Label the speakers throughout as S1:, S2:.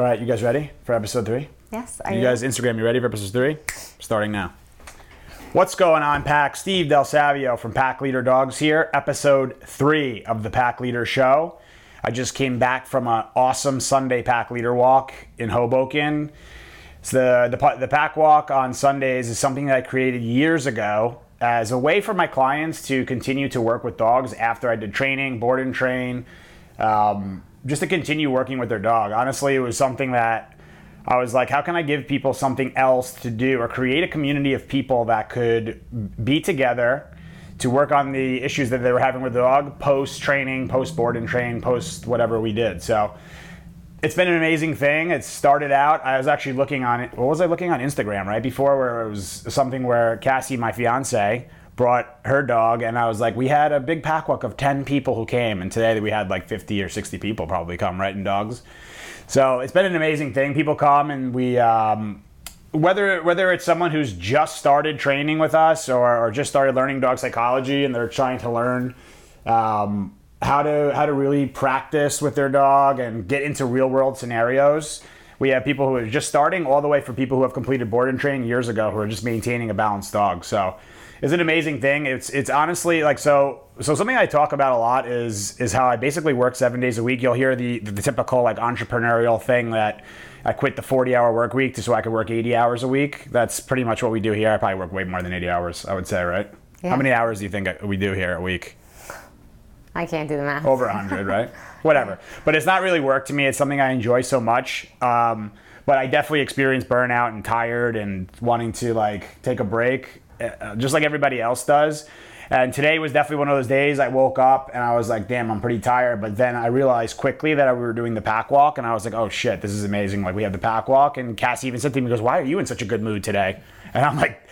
S1: All right, you guys ready for episode three?
S2: Yes. Are
S1: You guys, Instagram, you ready for episode three? Starting now. What's going on, Pack? Steve Del Savio from Pack Leader Dogs here, episode three of the Pack Leader Show. I just came back from an awesome Sunday Pack Leader walk in Hoboken. So the, the the pack walk on Sundays is something that I created years ago as a way for my clients to continue to work with dogs after I did training, board and train, um, just to continue working with their dog. Honestly, it was something that I was like, how can I give people something else to do or create a community of people that could be together to work on the issues that they were having with the dog post training, post board and train, post whatever we did. So it's been an amazing thing. It started out. I was actually looking on it. What was I looking on Instagram right before? Where it was something where Cassie, my fiance, brought her dog, and I was like, we had a big pack walk of ten people who came, and today we had like fifty or sixty people probably come right in dogs. So it's been an amazing thing. People come and we. Um, whether whether it's someone who's just started training with us or, or just started learning dog psychology and they're trying to learn um, how to how to really practice with their dog and get into real world scenarios. We have people who are just starting, all the way for people who have completed board and training years ago, who are just maintaining a balanced dog. So it's an amazing thing. It's it's honestly like so so something I talk about a lot is is how I basically work seven days a week. You'll hear the the, the typical like entrepreneurial thing that I quit the 40 hour work week just so I could work 80 hours a week. That's pretty much what we do here. I probably work way more than 80 hours, I would say, right?
S2: Yeah.
S1: How many hours do you think we do here a week?
S2: I can't do the math.
S1: over 100 right whatever but it's not really work to me it's something i enjoy so much um, but i definitely experience burnout and tired and wanting to like take a break uh, just like everybody else does. And today was definitely one of those days. I woke up and i was like damn i'm pretty tired. But then i realized quickly that we were doing the pack walk and i was like oh shit this is amazing. Like we have the pack walk. And cassie even said to me goes why are you in such a good mood today? And i'm like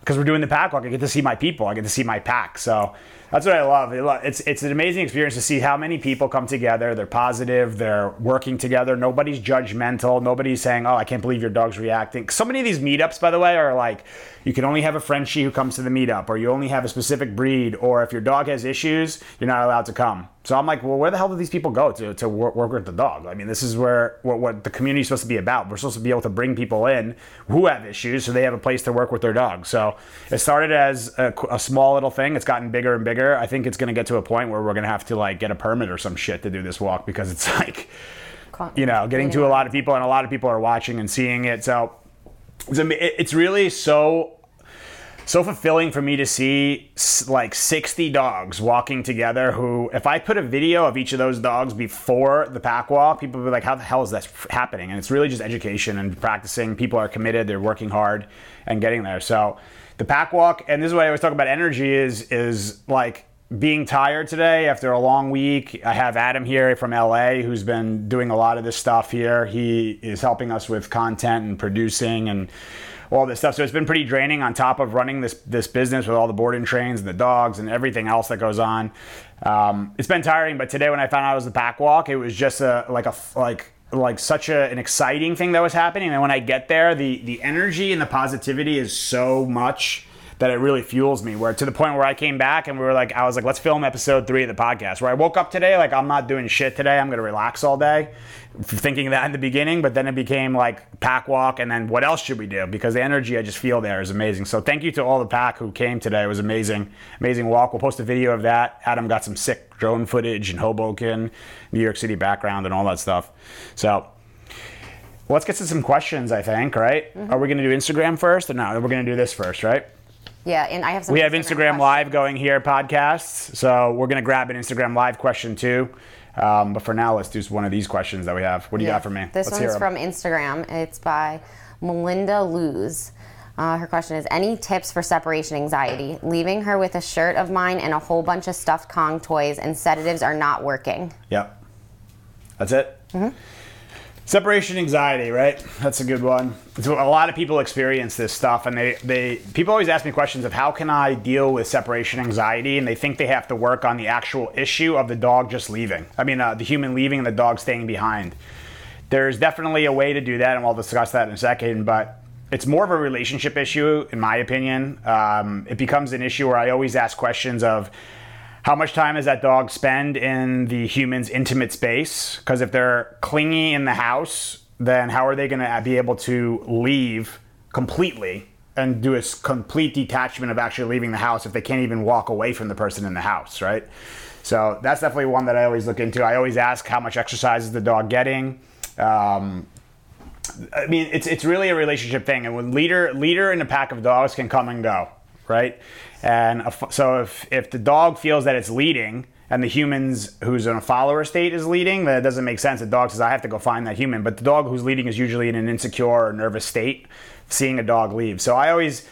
S1: because we're doing the pack walk, I get to see my people. I get to see my pack. So that's what I love. It's it's an amazing experience to see how many people come together. They're positive. They're working together. Nobody's judgmental. Nobody's saying, "Oh, I can't believe your dog's reacting." So many of these meetups, by the way, are like you can only have a Frenchie who comes to the meetup, or you only have a specific breed, or if your dog has issues, you're not allowed to come. So I'm like, well, where the hell do these people go to to work, work with the dog? I mean, this is where what, what the community is supposed to be about. We're supposed to be able to bring people in who have issues, so they have a place to work with their dog. So it started as a, a small little thing. It's gotten bigger and bigger. I think it's going to get to a point where we're going to have to like get a permit or some shit to do this walk because it's like, you know, getting to a lot of people, and a lot of people are watching and seeing it. So it's, it's really so so fulfilling for me to see like 60 dogs walking together who if i put a video of each of those dogs before the pack walk people would be like how the hell is that happening? And it's really just education and practicing. People are committed. They're working hard and getting there. So the pack walk and this is what i always talk about energy is is like being tired today after a long week. I have Adam here from LA who's been doing a lot of this stuff here. He is helping us with content and producing and all this stuff. So it's been pretty draining on top of running this this business with all the boarding trains and the dogs and everything else that goes on. Um, it's been tiring, but today when I found out it was the pack walk, it was just a like a like like such a, an exciting thing that was happening. And when I get there, the the energy and the positivity is so much that it really fuels me. Where to the point where I came back and we were like, I was like, let's film episode three of the podcast. Where I woke up today, like I'm not doing shit today. I'm gonna relax all day, thinking that in the beginning. But then it became like pack walk, and then what else should we do? Because the energy I just feel there is amazing. So thank you to all the pack who came today. It was amazing, amazing walk. We'll post a video of that. Adam got some sick drone footage in Hoboken, New York City background, and all that stuff. So. Let's get to some questions, I think, right? Mm-hmm. Are we going to do Instagram first or no? We're going to do this first, right?
S2: Yeah, and I have some.
S1: We have Instagram
S2: questions.
S1: Live going here, podcasts. So we're going to grab an Instagram Live question too. Um, but for now, let's do one of these questions that we have. What do you
S2: Yeah.
S1: got for me?
S2: This
S1: let's
S2: one's from Instagram. It's by Melinda Luz. Uh, her question is Any tips for separation anxiety? Leaving her with a shirt of mine and a whole bunch of stuffed Kong toys and sedatives are not working.
S1: Yep. That's it. Separation anxiety, right? That's a good one. So a lot of people experience this stuff, and they, they people always ask me questions of how can I deal with separation anxiety, and they think they have to work on the actual issue of the dog just leaving. I mean, uh, the human leaving and the dog staying behind. There's definitely a way to do that, and we'll discuss that in a second. But it's more of a relationship issue, in my opinion. Um, it becomes an issue where I always ask questions of how much time does that dog spend in the human's intimate space? Because if they're clingy in the house, then how are they going to be able to leave completely and do a complete detachment of actually leaving the house if they can't even walk away from the person in the house, right? So that's definitely one that I always look into. I always ask how much exercise is the dog getting. Um, I mean, it's it's really a relationship thing, and when leader leader in a pack of dogs can come and go, right? And a so if if the dog feels that it's leading, and the humans who's in a follower state is leading, then it doesn't make sense. The dog says, "I have to go find that human," but the dog who's leading is usually in an insecure or nervous state, seeing a dog leave. So I always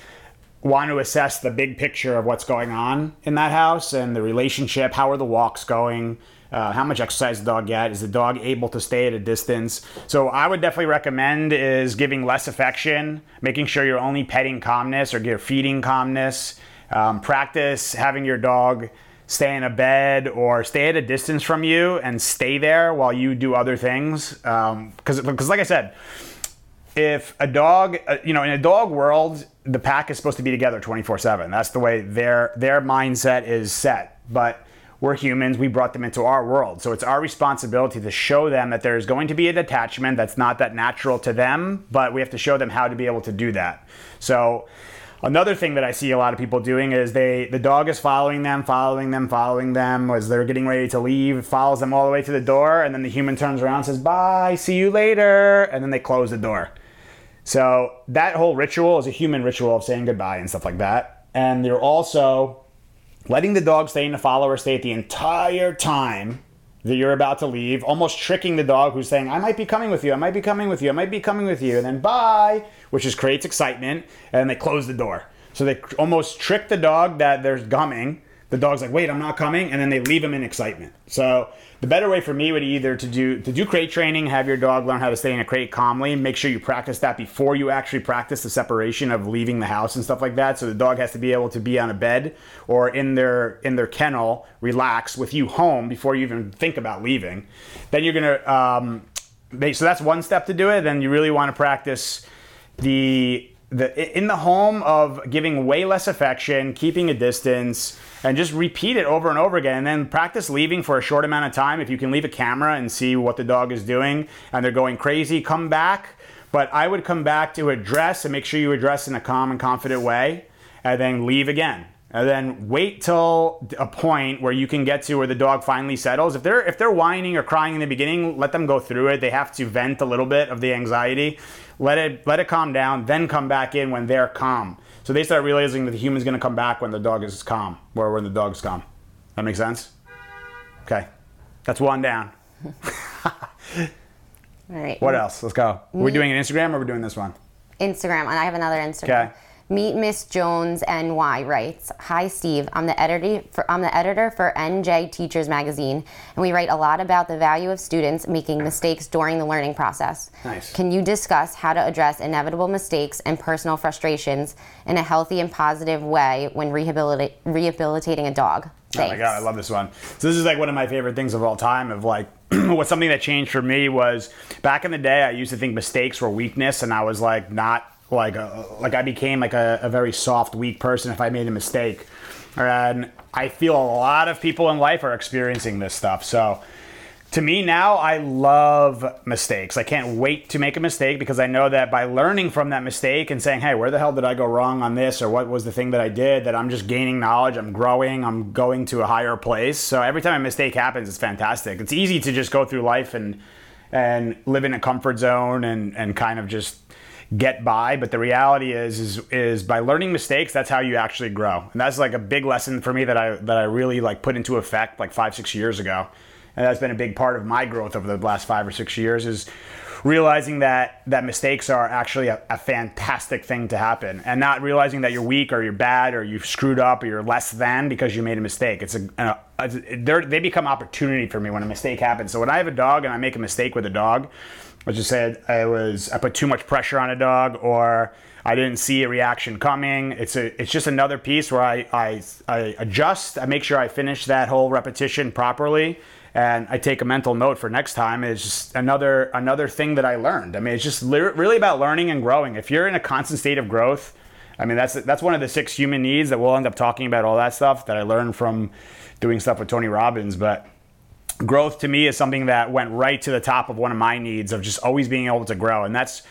S1: want to assess the big picture of what's going on in that house and the relationship. How are the walks going? Uh, how much exercise the dog get? Is the dog able to stay at a distance? So I would definitely recommend is giving less affection, making sure you're only petting calmness or you're feeding calmness. Um, practice having your dog stay in a bed or stay at a distance from you and stay there while you do other things. Because, because like I said, if a dog, uh, you know, in a dog world, the pack is supposed to be together 24/7. That's the way their their mindset is set. But we're humans, we brought them into our world. So it's our responsibility to show them that there's going to be a detachment that's not that natural to them, but we have to show them how to be able to do that. So Another thing that I see a lot of people doing is they the dog is following them, following them, following them as they're getting ready to leave, follows them all the way to the door, and then the human turns around and says, Bye, see you later, and then they close the door. So that whole ritual is a human ritual of saying goodbye and stuff like that. And they're also letting the dog stay in the follower state the entire time that you're about to leave, almost tricking the dog who's saying, I might be coming with you, I might be coming with you, I might be coming with you, and then bye, which just creates excitement, and they close the door. So they almost trick the dog that they're coming. The dog's like, wait, I'm not coming, and then they leave him in excitement. So the better way for me would either to do to do crate training, have your dog learn how to stay in a crate calmly, make sure you practice that before you actually practice the separation of leaving the house and stuff like that. So the dog has to be able to be on a bed or in their in their kennel, relax with you home before you even think about leaving. Then you're gonna um, make, so that's one step to do it. Then you really want to practice the the in the home of giving way less affection, keeping a distance, and just repeat it over and over again. And then practice leaving for a short amount of time. If you can leave a camera and see what the dog is doing and they're going crazy, come back. But I would come back to address and make sure you address in a calm and confident way, and then leave again. And then wait till a point where you can get to where the dog finally settles. If they're if they're whining or crying in the beginning, let them go through it. They have to vent a little bit of the anxiety. Let it let it calm down, then come back in when they're calm. So they start realizing that the human's going to come back when the dog is calm, or when the dog's calm. That makes sense? Okay, that's one down.
S2: All right.
S1: What else? Let's go. Are we doing an Instagram or are we doing this one?
S2: Instagram, and I have another Instagram.
S1: Okay.
S2: Meet Miss Jones NY writes, "Hi Steve, I'm the editor for I'm the editor for NJ Teachers Magazine, and we write a lot about the value of students making mistakes during the learning process.
S1: Nice.
S2: Can you discuss how to address inevitable mistakes and personal frustrations in a healthy and positive way when rehabilita- rehabilitating a dog?
S1: Oh my god, I love this one. So this is like one of my favorite things of all time. Of like, what something that changed for me was back in the day. I used to think mistakes were weakness, and I was like not like a, like I became like a, a very soft, weak person if I made a mistake. And I feel a lot of people in life are experiencing this stuff. So to me now, I love mistakes. I can't wait to make a mistake because I know that by learning from that mistake and saying, hey, where the hell did I go wrong on this? Or what was the thing that I did? That I'm just gaining knowledge, I'm growing, I'm going to a higher place. So every time a mistake happens, it's fantastic. It's easy to just go through life and and live in a comfort zone and, and kind of just get by but the reality is is is by learning mistakes that's how you actually grow. And that's like a big lesson for me that i that i really like put into effect like five six years ago. And that's been a big part of my growth over the last five or six years is realizing that that mistakes are actually a, a fantastic thing to happen. And not realizing that you're weak or you're bad or you've screwed up or you're less than because you made a mistake. It's a, a they're, they become opportunity for me when a mistake happens. So when i have a dog and i make a mistake with a dog let's just say I was I put too much pressure on a dog or I didn't see a reaction coming. It's a it's just another piece where I I, I adjust. I make sure I finish that whole repetition properly. And I take a mental note for next time. It's just another another thing that I learned. I mean, it's just li- really about learning and growing. If you're in a constant state of growth, I mean, that's that's one of the six human needs that we'll end up talking about. All that stuff that I learned from doing stuff with Tony Robbins. But growth to me is something that went right to the top of one of my needs of just always being able to grow. And that's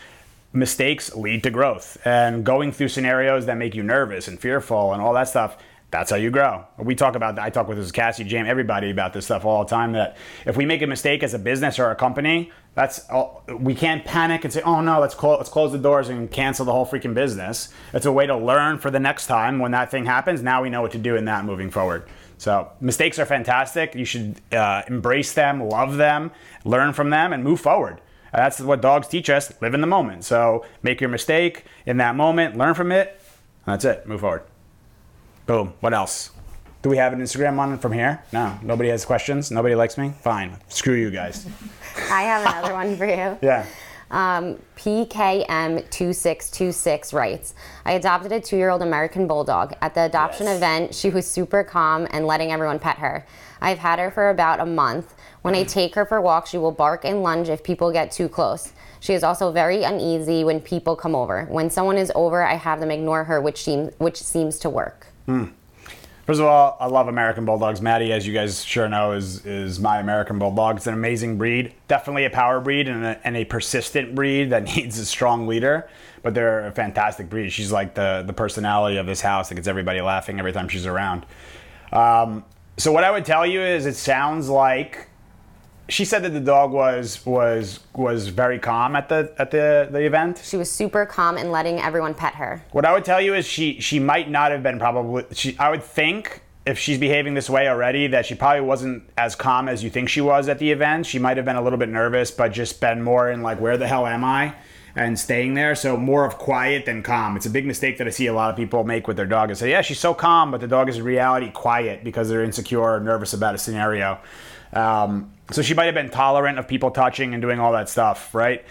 S1: mistakes lead to growth. And going through scenarios that make you nervous and fearful and all that stuff, that's how you grow. We talk about, I talk with this Cassie, James, everybody about this stuff all the time that if we make a mistake as a business or a company, that's we can't panic and say, oh no, let's, let's close the doors and cancel the whole freaking business. It's a way to learn for the next time when that thing happens. Now we know what to do in that moving forward. So mistakes are fantastic. You should uh, embrace them, love them, learn from them, and move forward. That's what dogs teach us live in the moment. So make your mistake in that moment, learn from it, that's it. Move forward. Boom. What else? Do we have an Instagram on from here? No. Nobody has questions? Nobody likes me? Fine. Screw you guys.
S2: I have another one for you.
S1: Yeah.
S2: Um, PKM2626 writes I adopted a two year old American Bulldog. At the adoption
S1: Yes.
S2: event, she was super calm and letting everyone pet her. I've had her for about a month. When I take her for walks, she will bark and lunge if people get too close. She is also very uneasy when people come over. When someone is over, I have them ignore her, which seems, which seems to work.
S1: First of all, I love American Bulldogs. Maddie, as you guys sure know, is is my American Bulldog. It's an amazing breed. Definitely a power breed and a, and a persistent breed that needs a strong leader. But they're a fantastic breed. She's like the the personality of this house that gets everybody laughing every time she's around. Um, so what I would tell you is, it sounds like she said that the dog was was was very calm at the at the the event.
S2: She was super calm and letting everyone pet her.
S1: What I would tell you is she she might not have been probably she I would think if she's behaving this way already that she probably wasn't as calm as you think she was at the event. She might have been a little bit nervous but just been more in like where the hell am I? And staying there, so more of quiet than calm. It's a big mistake that I see a lot of people make with their dog and say, "Yeah, she's so calm," but the dog is in reality quiet because they're insecure or nervous about a scenario. Um, so she might have been tolerant of people touching and doing all that stuff, right?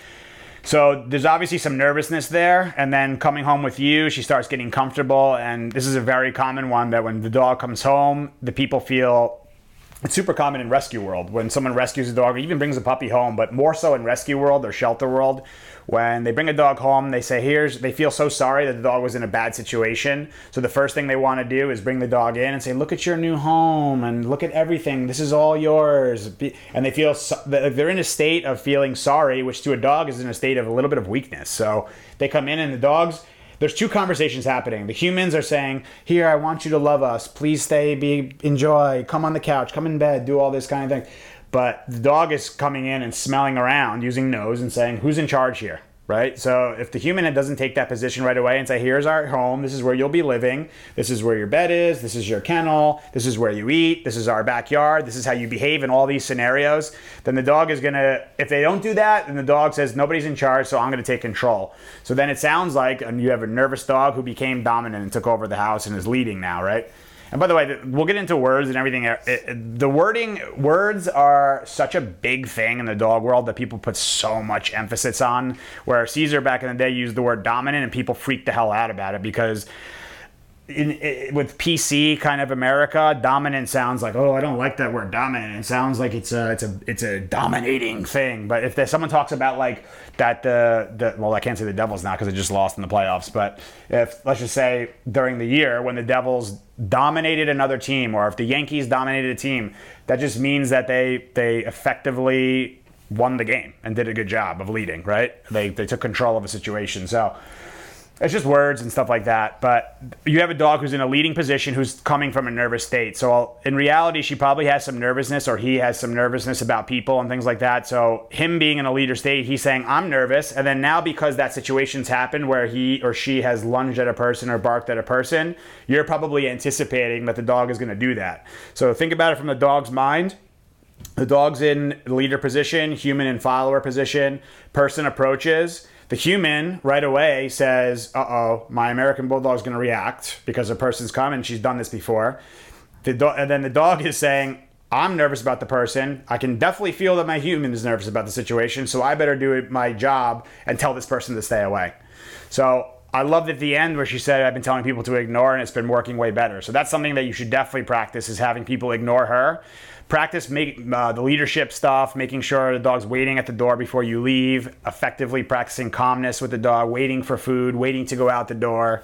S1: So there's obviously some nervousness there, and then coming home with you, she starts getting comfortable, and this is a very common one that when the dog comes home, the people feel it's super common in rescue world when someone rescues a dog or even brings a puppy home, but more so in rescue world or shelter world. When they bring a dog home, they say, "Here's." They feel so sorry that the dog was in a bad situation. So the first thing they want to do is bring the dog in and say, "Look at your new home and look at everything. This is all yours." And they feel they're in a state of feeling sorry, which to a dog is in a state of a little bit of weakness. So they come in and the dogs there's two conversations happening. The humans are saying, "Here, I want you to love us. Please stay, be enjoy, come on the couch, come in bed, do all this kind of thing." But the dog is coming in and smelling around using nose and saying, "Who's in charge here?" Right? So if the human doesn't take that position right away and say, "Here's our home. This is where you'll be living. This is where your bed is. This is your kennel. This is where you eat. This is our backyard. This is how you behave in all these scenarios," then the dog is to if they don't do that, then the dog says, "Nobody's in charge, so I'm to take control." So then it sounds like you have a nervous dog who became dominant and took over the house and is leading now, right? And by the way, we'll get into words and everything. It- it- the wording, words are such a big thing in the dog world that people put so much emphasis on. Where Cesar back in the day used the word dominant and people freaked the hell out about it because in, i with PC kind of America, dominant sounds like oh I don't like that word dominant. It sounds like it's a it's a it's a dominating thing. But if there's someone talks about like that the the well I can't say the Devils now because they just lost in the playoffs. But if let's just say during the year when the Devils dominated another team or if the Yankees dominated a team, that just means that they they effectively won the game and did a good job of leading. Right? They they took control of a situation. So it's just words and stuff like that. But you have a dog who's in a leading position who's coming from a nervous state. So in reality, she probably has some nervousness or he has some nervousness about people and things like that. So him being in a leader state, he's saying, I'm nervous. And then now because that situation's happened where he or she has lunged at a person or barked at a person, you're probably anticipating that the dog is going to do that. So think about it from the dog's mind the dog's in leader position, human in follower position, person approaches. The human right away says, uh oh, my American bulldog is going to react because a person's come and She's done this before. The do- and then the dog is saying, I'm nervous about the person. I can definitely feel that my human is nervous about the situation, so I better do my job and tell this person to stay away. So I loved at the end where she said, I've been telling people to ignore and it's been working way better. So that's something that you should definitely practice is having people ignore her. Practice make, uh, the leadership stuff, making sure the dog's waiting at the door before you leave, effectively practicing calmness with the dog, waiting for food, waiting to go out the door.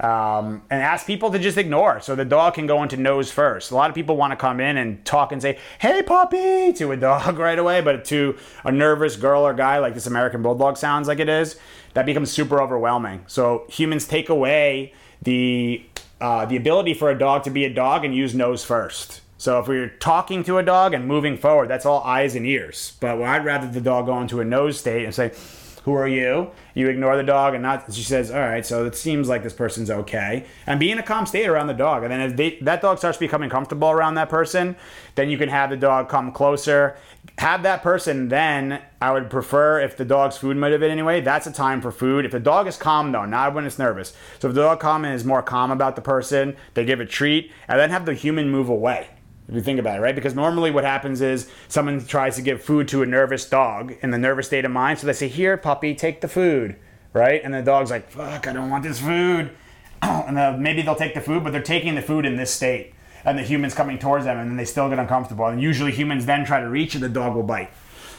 S1: Um, and ask people to just ignore so the dog can go into nose first. A lot of people want to come in and talk and say, hey, puppy, to a dog right away, but to a nervous girl or guy like this American Bulldog sounds like it is, that becomes super overwhelming. So humans take away the, uh, the ability for a dog to be a dog and use nose first. So if we're talking to a dog and moving forward, that's all eyes and ears. But I'd rather the dog go into a nose state and say, who are you? You ignore the dog and not, she says, all right, so it seems like this person's okay. And be in a calm state around the dog. And then if they, that dog starts becoming comfortable around that person, then you can have the dog come closer. Have that person then, I would prefer if the dog's food motivated anyway, that's a time for food. If the dog is calm though, not when it's nervous. So if the dog calm and is more calm about the person, they give a treat and then have the human move away if you think about it, right? Because normally what happens is someone tries to give food to a nervous dog in the nervous state of mind. So they say, Here, puppy, take the food, right? And the dog's like, Fuck, I don't want this food. and uh, maybe they'll take the food, but they're taking the food in this state. And the human's coming towards them, and then they still get uncomfortable. And usually humans then try to reach, and the dog will bite.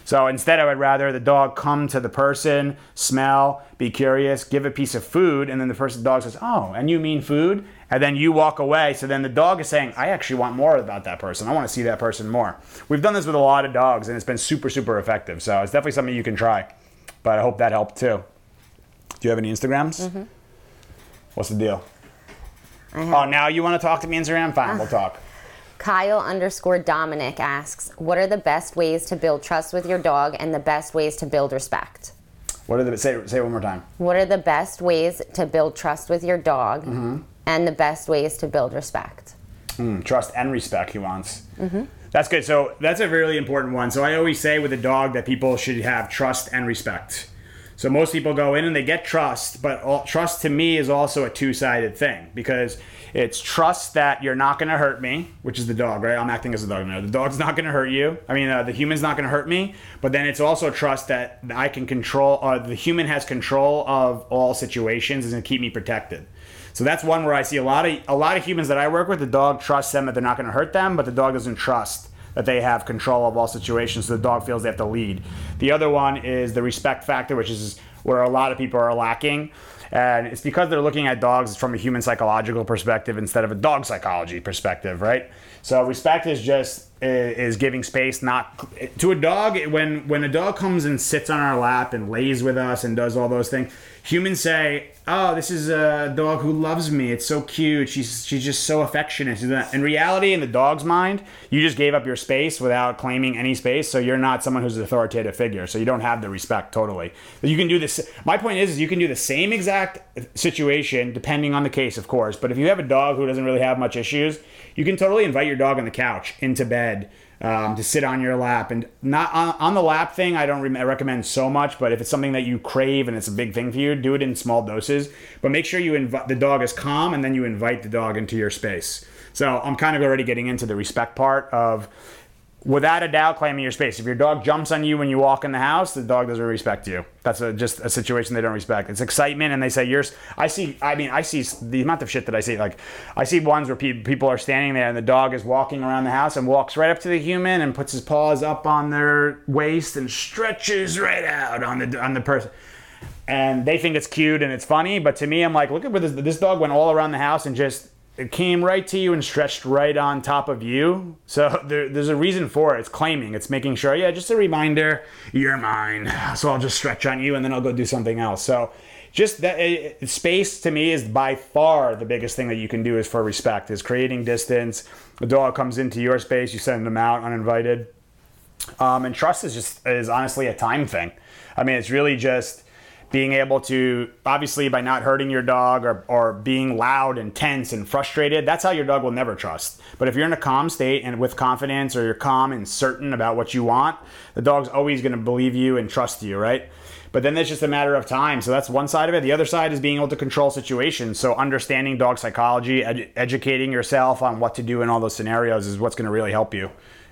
S1: So instead, I would rather the dog come to the person, smell, be curious, give a piece of food, and then the person, the dog says, "Oh, and you mean food?" And then you walk away. So then the dog is saying, "I actually want more about that person. I want to see that person more." We've done this with a lot of dogs, and it's been super, super effective. So it's definitely something you can try. But I hope that helped too. Do you have any Instagrams? Mm-hmm. What's the deal? Oh, now you want to talk to me Instagram? Fine, we'll talk.
S2: Kyle underscore Dominic asks, What are the best ways to build trust with your dog and the best ways to build respect?
S1: What are the say? Say it one more time.
S2: What are the best ways to build trust with your dog
S1: Mm-hmm.
S2: and the best ways to build respect?
S1: Mm, trust and respect. He wants. That's good. So that's a really important one. So I always say with a dog that people should have trust and respect. So most people go in and they get trust, but all, trust to me is also a two-sided thing because it's trust that you're not going to hurt me, which is the dog, right? I'm acting as a dog now. The dog's not going to hurt you. I mean, uh, the human's not going to hurt me. But then it's also trust that I can control. Uh, the human has control of all situations and keep me protected. So that's one where I see a lot of a lot of humans that I work with. The dog trusts them that they're not going to hurt them, but the dog doesn't trust that they have control of all situations. So the dog feels they have to lead. The other one is the respect factor, which is where a lot of people are lacking. And it's because they're looking at dogs from a human psychological perspective instead of a dog psychology perspective, right? So respect is just is giving space, not to a dog. When when a dog comes and sits on our lap and lays with us and does all those things, humans say, "Oh, this is a dog who loves me. It's so cute. She's she's just so affectionate." In reality, in the dog's mind, you just gave up your space without claiming any space, so you're not someone who's an authoritative figure. So you don't have the respect totally. But you can do this. My point is, is you can do the same exact situation depending on the case, of course. But if you have a dog who doesn't really have much issues, you can totally invite your dog on the couch into bed um, to sit on your lap. And not on, on the lap thing i don't re- recommend so much but if it's something that you crave and it's a big thing for you do it in small doses. But make sure you invite the dog is calm and then you invite the dog into your space. So i'm kind of already getting into the respect part of without a doubt claiming your space. If your dog jumps on you when you walk in the house, the dog doesn't respect you. That's a, just a situation they don't respect. It's excitement, and they say yours. I see. I mean, I see the amount of shit that I see. Like, I see ones where pe- people are standing there, and the dog is walking around the house and walks right up to the human and puts his paws up on their waist and stretches right out on the on the person. And they think it's cute and it's funny, but to me, I'm like, look at where this, this dog went all around the house and just it came right to you and stretched right on top of you. So there, there's a reason for it. It's claiming. It's making sure. Yeah, just a reminder. You're mine. So I'll just stretch on you and then I'll go do something else. So just that uh, space to me is by far the biggest thing that you can do is for respect. Is creating distance. The dog comes into your space. You send them out uninvited. Um, and trust is just is honestly a time thing. I mean, it's really just being able to obviously by not hurting your dog or, or being loud and tense and frustrated that's how your dog will never trust. But if you're in a calm state and with confidence or you're calm and certain about what you want the dog's always going to believe you and trust you right? But then it's just a matter of time. So that's one side of it. The other side is being able to control situations. So understanding dog psychology ed- educating yourself on what to do in all those scenarios is what's going to really help you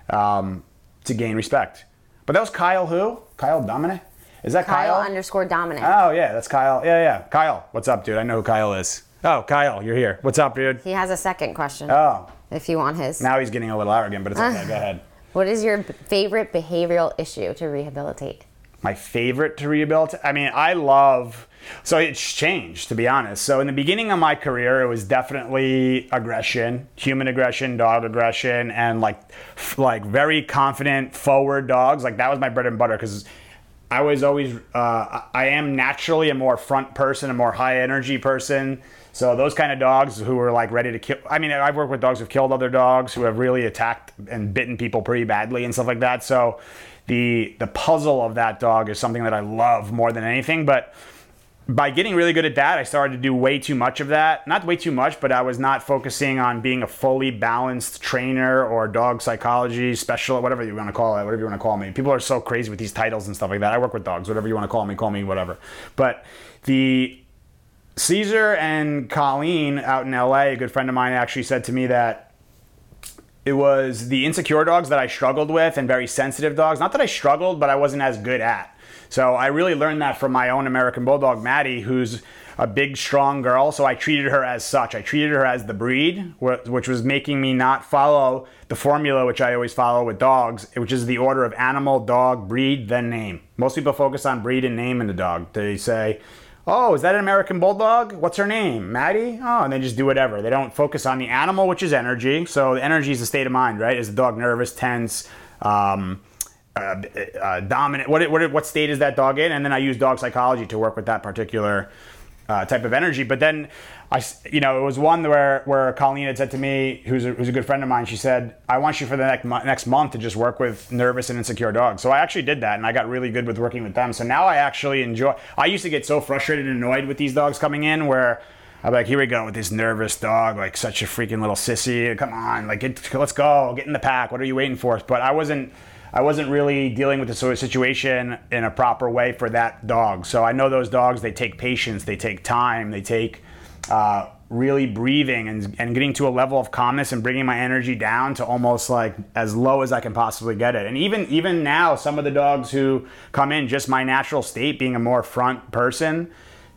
S1: um, to gain respect. But that was kyle who? Kyle dominic is that
S2: Kyle,
S1: Kyle?
S2: underscore Dominic.
S1: Oh yeah, that's Kyle. Yeah, yeah. Kyle, what's up, dude? I know who Kyle is. Oh, Kyle, you're here. What's up, dude?
S2: he has a second question
S1: Oh,
S2: if you want his.
S1: now he's getting a little arrogant, but it's okay. Go ahead.
S2: What is your favorite behavioral issue to rehabilitate?
S1: my favorite to rehabilitate. I mean, I love. So it's changed, to be honest. So in the beginning of my career, it was definitely aggression, human aggression, dog aggression, and like, like very confident, forward dogs. Like that was my bread and butter because I was always, uh, I am naturally a more front person, a more high energy person. So those kind of dogs who are like ready to kill. I mean, I've worked with dogs who've killed other dogs, who have really attacked and bitten people pretty badly and stuff like that. So the the puzzle of that dog is something that I love more than anything. But by getting really good at that, I started to do way too much of that. Not way too much, but I was not focusing on being a fully balanced trainer or dog psychology specialist, whatever you want to call it, whatever you want to call me. People are so crazy with these titles and stuff like that. I work with dogs, whatever you want to call me, call me whatever. But the Cesar and Colleen out in LA, a good friend of mine actually said to me that it was the insecure dogs that I struggled with and very sensitive dogs. Not that I struggled, but I wasn't as good at. So I really learned that from my own American Bulldog, Maddie, who's a big, strong girl. So I treated her as such. I treated her as the breed, which was making me not follow the formula, which I always follow with dogs, which is the order of animal, dog, breed, then name. Most people focus on breed and name in the dog. They say, Oh, is that an American Bulldog? What's her name? Maddie? Oh, and they just do whatever. They don't focus on the animal, which is energy. So the energy is a state of mind, right? Is the dog nervous, tense, um, uh, uh, dominant? What, what, what state is that dog in? And then I use dog psychology to work with that particular uh, type of energy. But then I, you know, it was one where where Colleen had said to me, who's a, who's a good friend of mine, she said, "I want you for the next next month to just work with nervous and insecure dogs." So I actually did that, and I got really good with working with them. So now I actually enjoy. I used to get so frustrated and annoyed with these dogs coming in, where I'm like, "Here we go with this nervous dog, like such a freaking little sissy. Come on, like get, let's go, get in the pack. What are you waiting for?" But I wasn't. I wasn't really dealing with the sort of situation in a proper way for that dog. So I know those dogs, they take patience, they take time, they take uh, really breathing and, and getting to a level of calmness and bringing my energy down to almost like as low as I can possibly get it. And even even now, some of the dogs who come in just my natural state, being a more front person,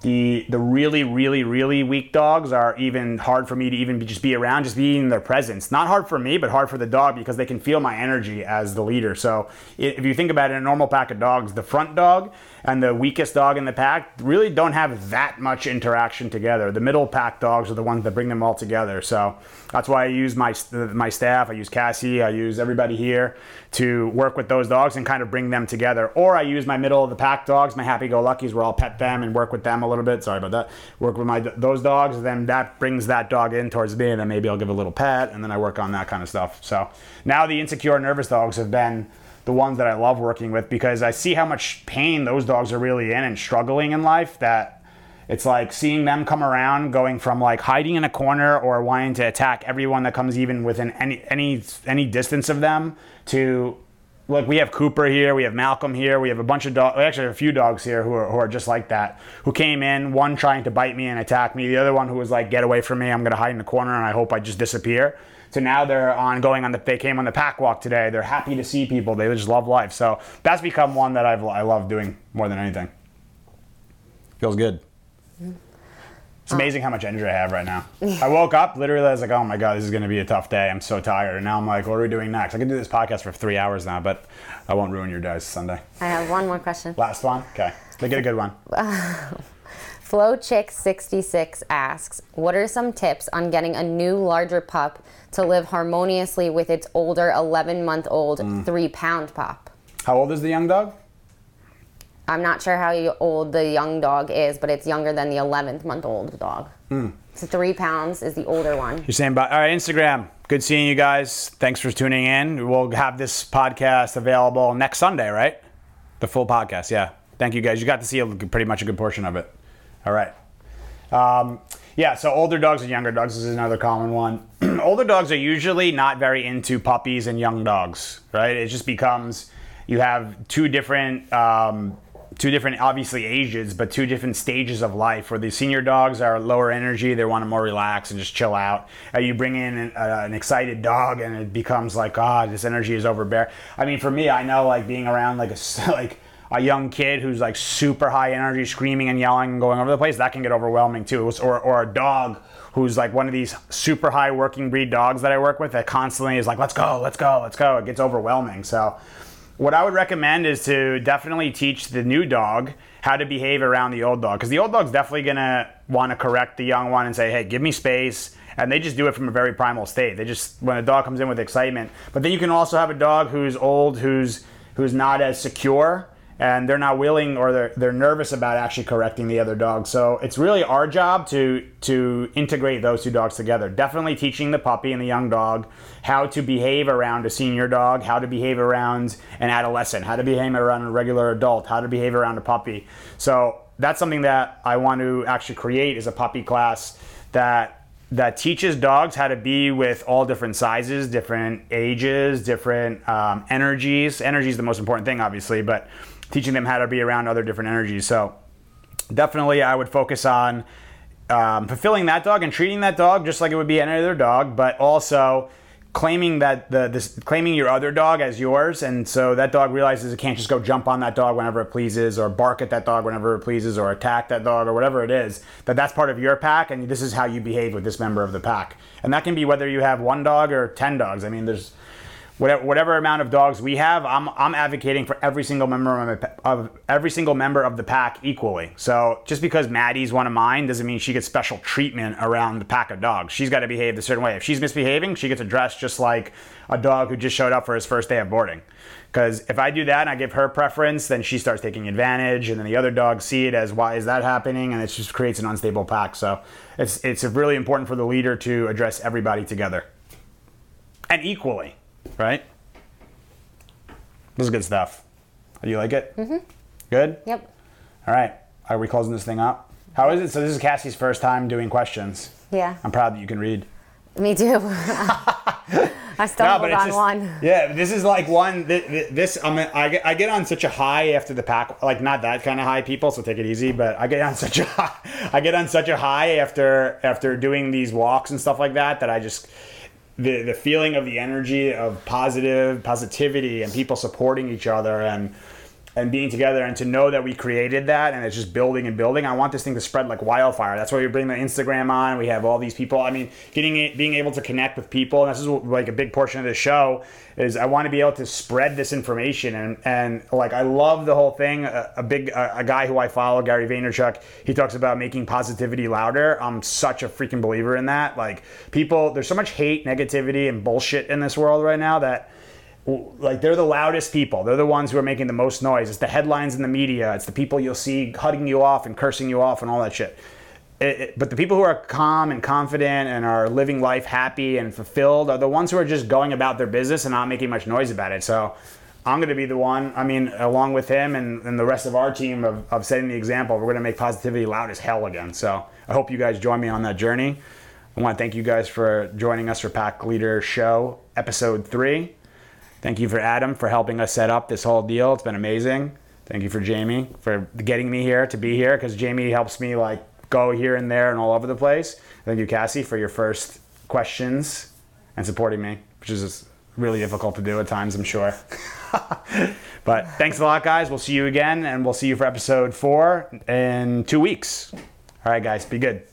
S1: the the really really really weak dogs are even hard for me to even be, just be around just being in their presence not hard for me but hard for the dog because they can feel my energy as the leader so if you think about it in a normal pack of dogs the front dog and the weakest dog in the pack really don't have that much interaction together. The middle pack dogs are the ones that bring them all together. So that's why I use my my staff. I use Cassie. I use everybody here to work with those dogs and kind of bring them together. Or I use my middle of the pack dogs, my happy-go-luckies, where I'll pet them and work with them a little bit. Sorry about that. Work with my those dogs. Then that brings that dog in towards me, and then maybe I'll give a little pet, and then I work on that kind of stuff. So now the insecure, nervous dogs have been the ones that I love working with because I see how much pain those dogs are really in and struggling in life that it's like seeing them come around going from like hiding in a corner or wanting to attack everyone that comes even within any any any distance of them to like we have Cooper here, we have Malcolm here, we have a bunch of dogs, actually a few dogs here who are, who are just like that, who came in, one trying to bite me and attack me, the other one who was like, get away from me, I'm gonna hide in the corner and I hope I just disappear. So now they're on going on the, they came on the pack walk today. They're happy to see people. They just love life. So that's become one that I've, I love doing more than anything. Feels good. It's amazing how much energy I have right now. I woke up literally. I was like, "Oh my god, this is going to be a tough day. I'm so tired." And now I'm like, "What are we doing next?" I can do this podcast for three hours now, but I won't ruin your guys' Sunday.
S2: I have one more question.
S1: Last one. Okay, they get a good one.
S2: FlowChick66 asks, "What are some tips on getting a new, larger pup to live harmoniously with its older 11-month-old
S1: Mm.
S2: three-pound pup?"
S1: How old is the young dog?
S2: I'm not sure how old the young dog is, but it's younger than the 11th month old dog.
S1: Hmm.
S2: So three pounds is the older one.
S1: You're saying, but all right, Instagram. Good seeing you guys. Thanks for tuning in. We'll have this podcast available next Sunday, right? The full podcast, yeah. Thank you guys. You got to see a, pretty much a good portion of it. All right. Um, yeah, so older dogs and younger dogs is another common one. older dogs are usually not very into puppies and young dogs, right? It just becomes you have two different um, two different obviously ages but two different stages of life where the senior dogs are lower energy they want to more relax and just chill out. Uh, you bring in an, uh, an, excited dog and it becomes like god oh, this energy is overbearing i mean for me i know like being around like a like a young kid who's like super high energy screaming and yelling and going over the place that can get overwhelming too. Or, or a dog who's like one of these super high working breed dogs that i work with that constantly is like let's go let's go let's go. It gets overwhelming. So what I would recommend is to definitely teach the new dog how to behave around the old dog because the old dog's definitely gonna want to correct the young one and say, "Hey, give me space." And they just do it from a very primal state. They just when a dog comes in with excitement. But then you can also have a dog who's old, who's who's not as secure, and they're not willing or they're, they're nervous about actually correcting the other dog. So it's really our job to to integrate those two dogs together. Definitely teaching the puppy and the young dog how to behave around a senior dog, how to behave around an adolescent, how to behave around a regular adult, how to behave around a puppy. So that's something that I want to actually create is a puppy class that that teaches dogs how to be with all different sizes, different ages, different um, energies. Energy is the most important thing, obviously, but teaching them how to be around other different energies. So definitely, I would focus on um, fulfilling that dog and treating that dog just like it would be any other dog, but also claiming that the this claiming your other dog as yours. And so that dog realizes it can't just go jump on that dog whenever it pleases or bark at that dog whenever it pleases or attack that dog or whatever it is that that's part of your pack and this is how you behave with this member of the pack. And that can be whether you have one dog or 10 dogs. I mean there's whatever, whatever amount of dogs we have, I'm, I'm advocating for every single member of, of every single member of the pack equally. So just because Maddie's one of mine doesn't mean she gets special treatment around the pack of dogs. She's got to behave a certain way. If she's misbehaving, she gets addressed just like a dog who just showed up for his first day of boarding. Because if I do that and I give her preference, then she starts taking advantage, and then the other dogs see it as why is that happening, and it just creates an unstable pack. So it's it's really important for the leader to address everybody together and equally right? This is good stuff. Do you like it? Mm-hmm. Good?
S2: Yep.
S1: All right. Are we closing this thing up? How is it? So this is Cassie's first time doing questions.
S2: Yeah.
S1: I'm proud that you can read.
S2: Me too. I stumbled on
S1: just,
S2: one.
S1: Yeah, this is like one. This, this I'm, I get, I get on such a high after the pack, like not that kind of high, people. So take it easy. But I get on such a high, I get on such a high after after doing these walks and stuff like that that I just the the feeling of the energy of positive positivity and people supporting each other and and being together and to know that we created that and it's just building and building. I want this thing to spread like wildfire. That's why we bring the Instagram on. We have all these people. I mean, getting it, being able to connect with people. And this is like a big portion of the show is I want to be able to spread this information and and like I love the whole thing. A, a big a, a, guy who I follow, Gary Vaynerchuk, he talks about making positivity louder. I'm such a freaking believer in that. Like people, there's so much hate, negativity, and bullshit in this world right now that like they're the loudest people. They're the ones who are making the most noise. It's the headlines in the media. It's the people you'll see cutting you off and cursing you off and all that shit. It, it, but the people who are calm and confident and are living life happy and fulfilled are the ones who are just going about their business and not making much noise about it. So I'm going to be the one, I mean, along with him and, and the rest of our team of, of setting the example, we're going to make positivity loud as hell again. So I hope you guys join me on that journey. I want to thank you guys for joining us for Pack Leader Show, episode three. Thank you for Adam for helping us set up this whole deal. It's been amazing. Thank you for Jamie for getting me here to be here because Jamie helps me like go here and there and all over the place. Thank you, Cassie, for your first questions and supporting me, which is really difficult to do at times, I'm sure. but thanks a lot, guys. We'll see you again, and we'll see you for episode four in two weeks. All right, guys, be good.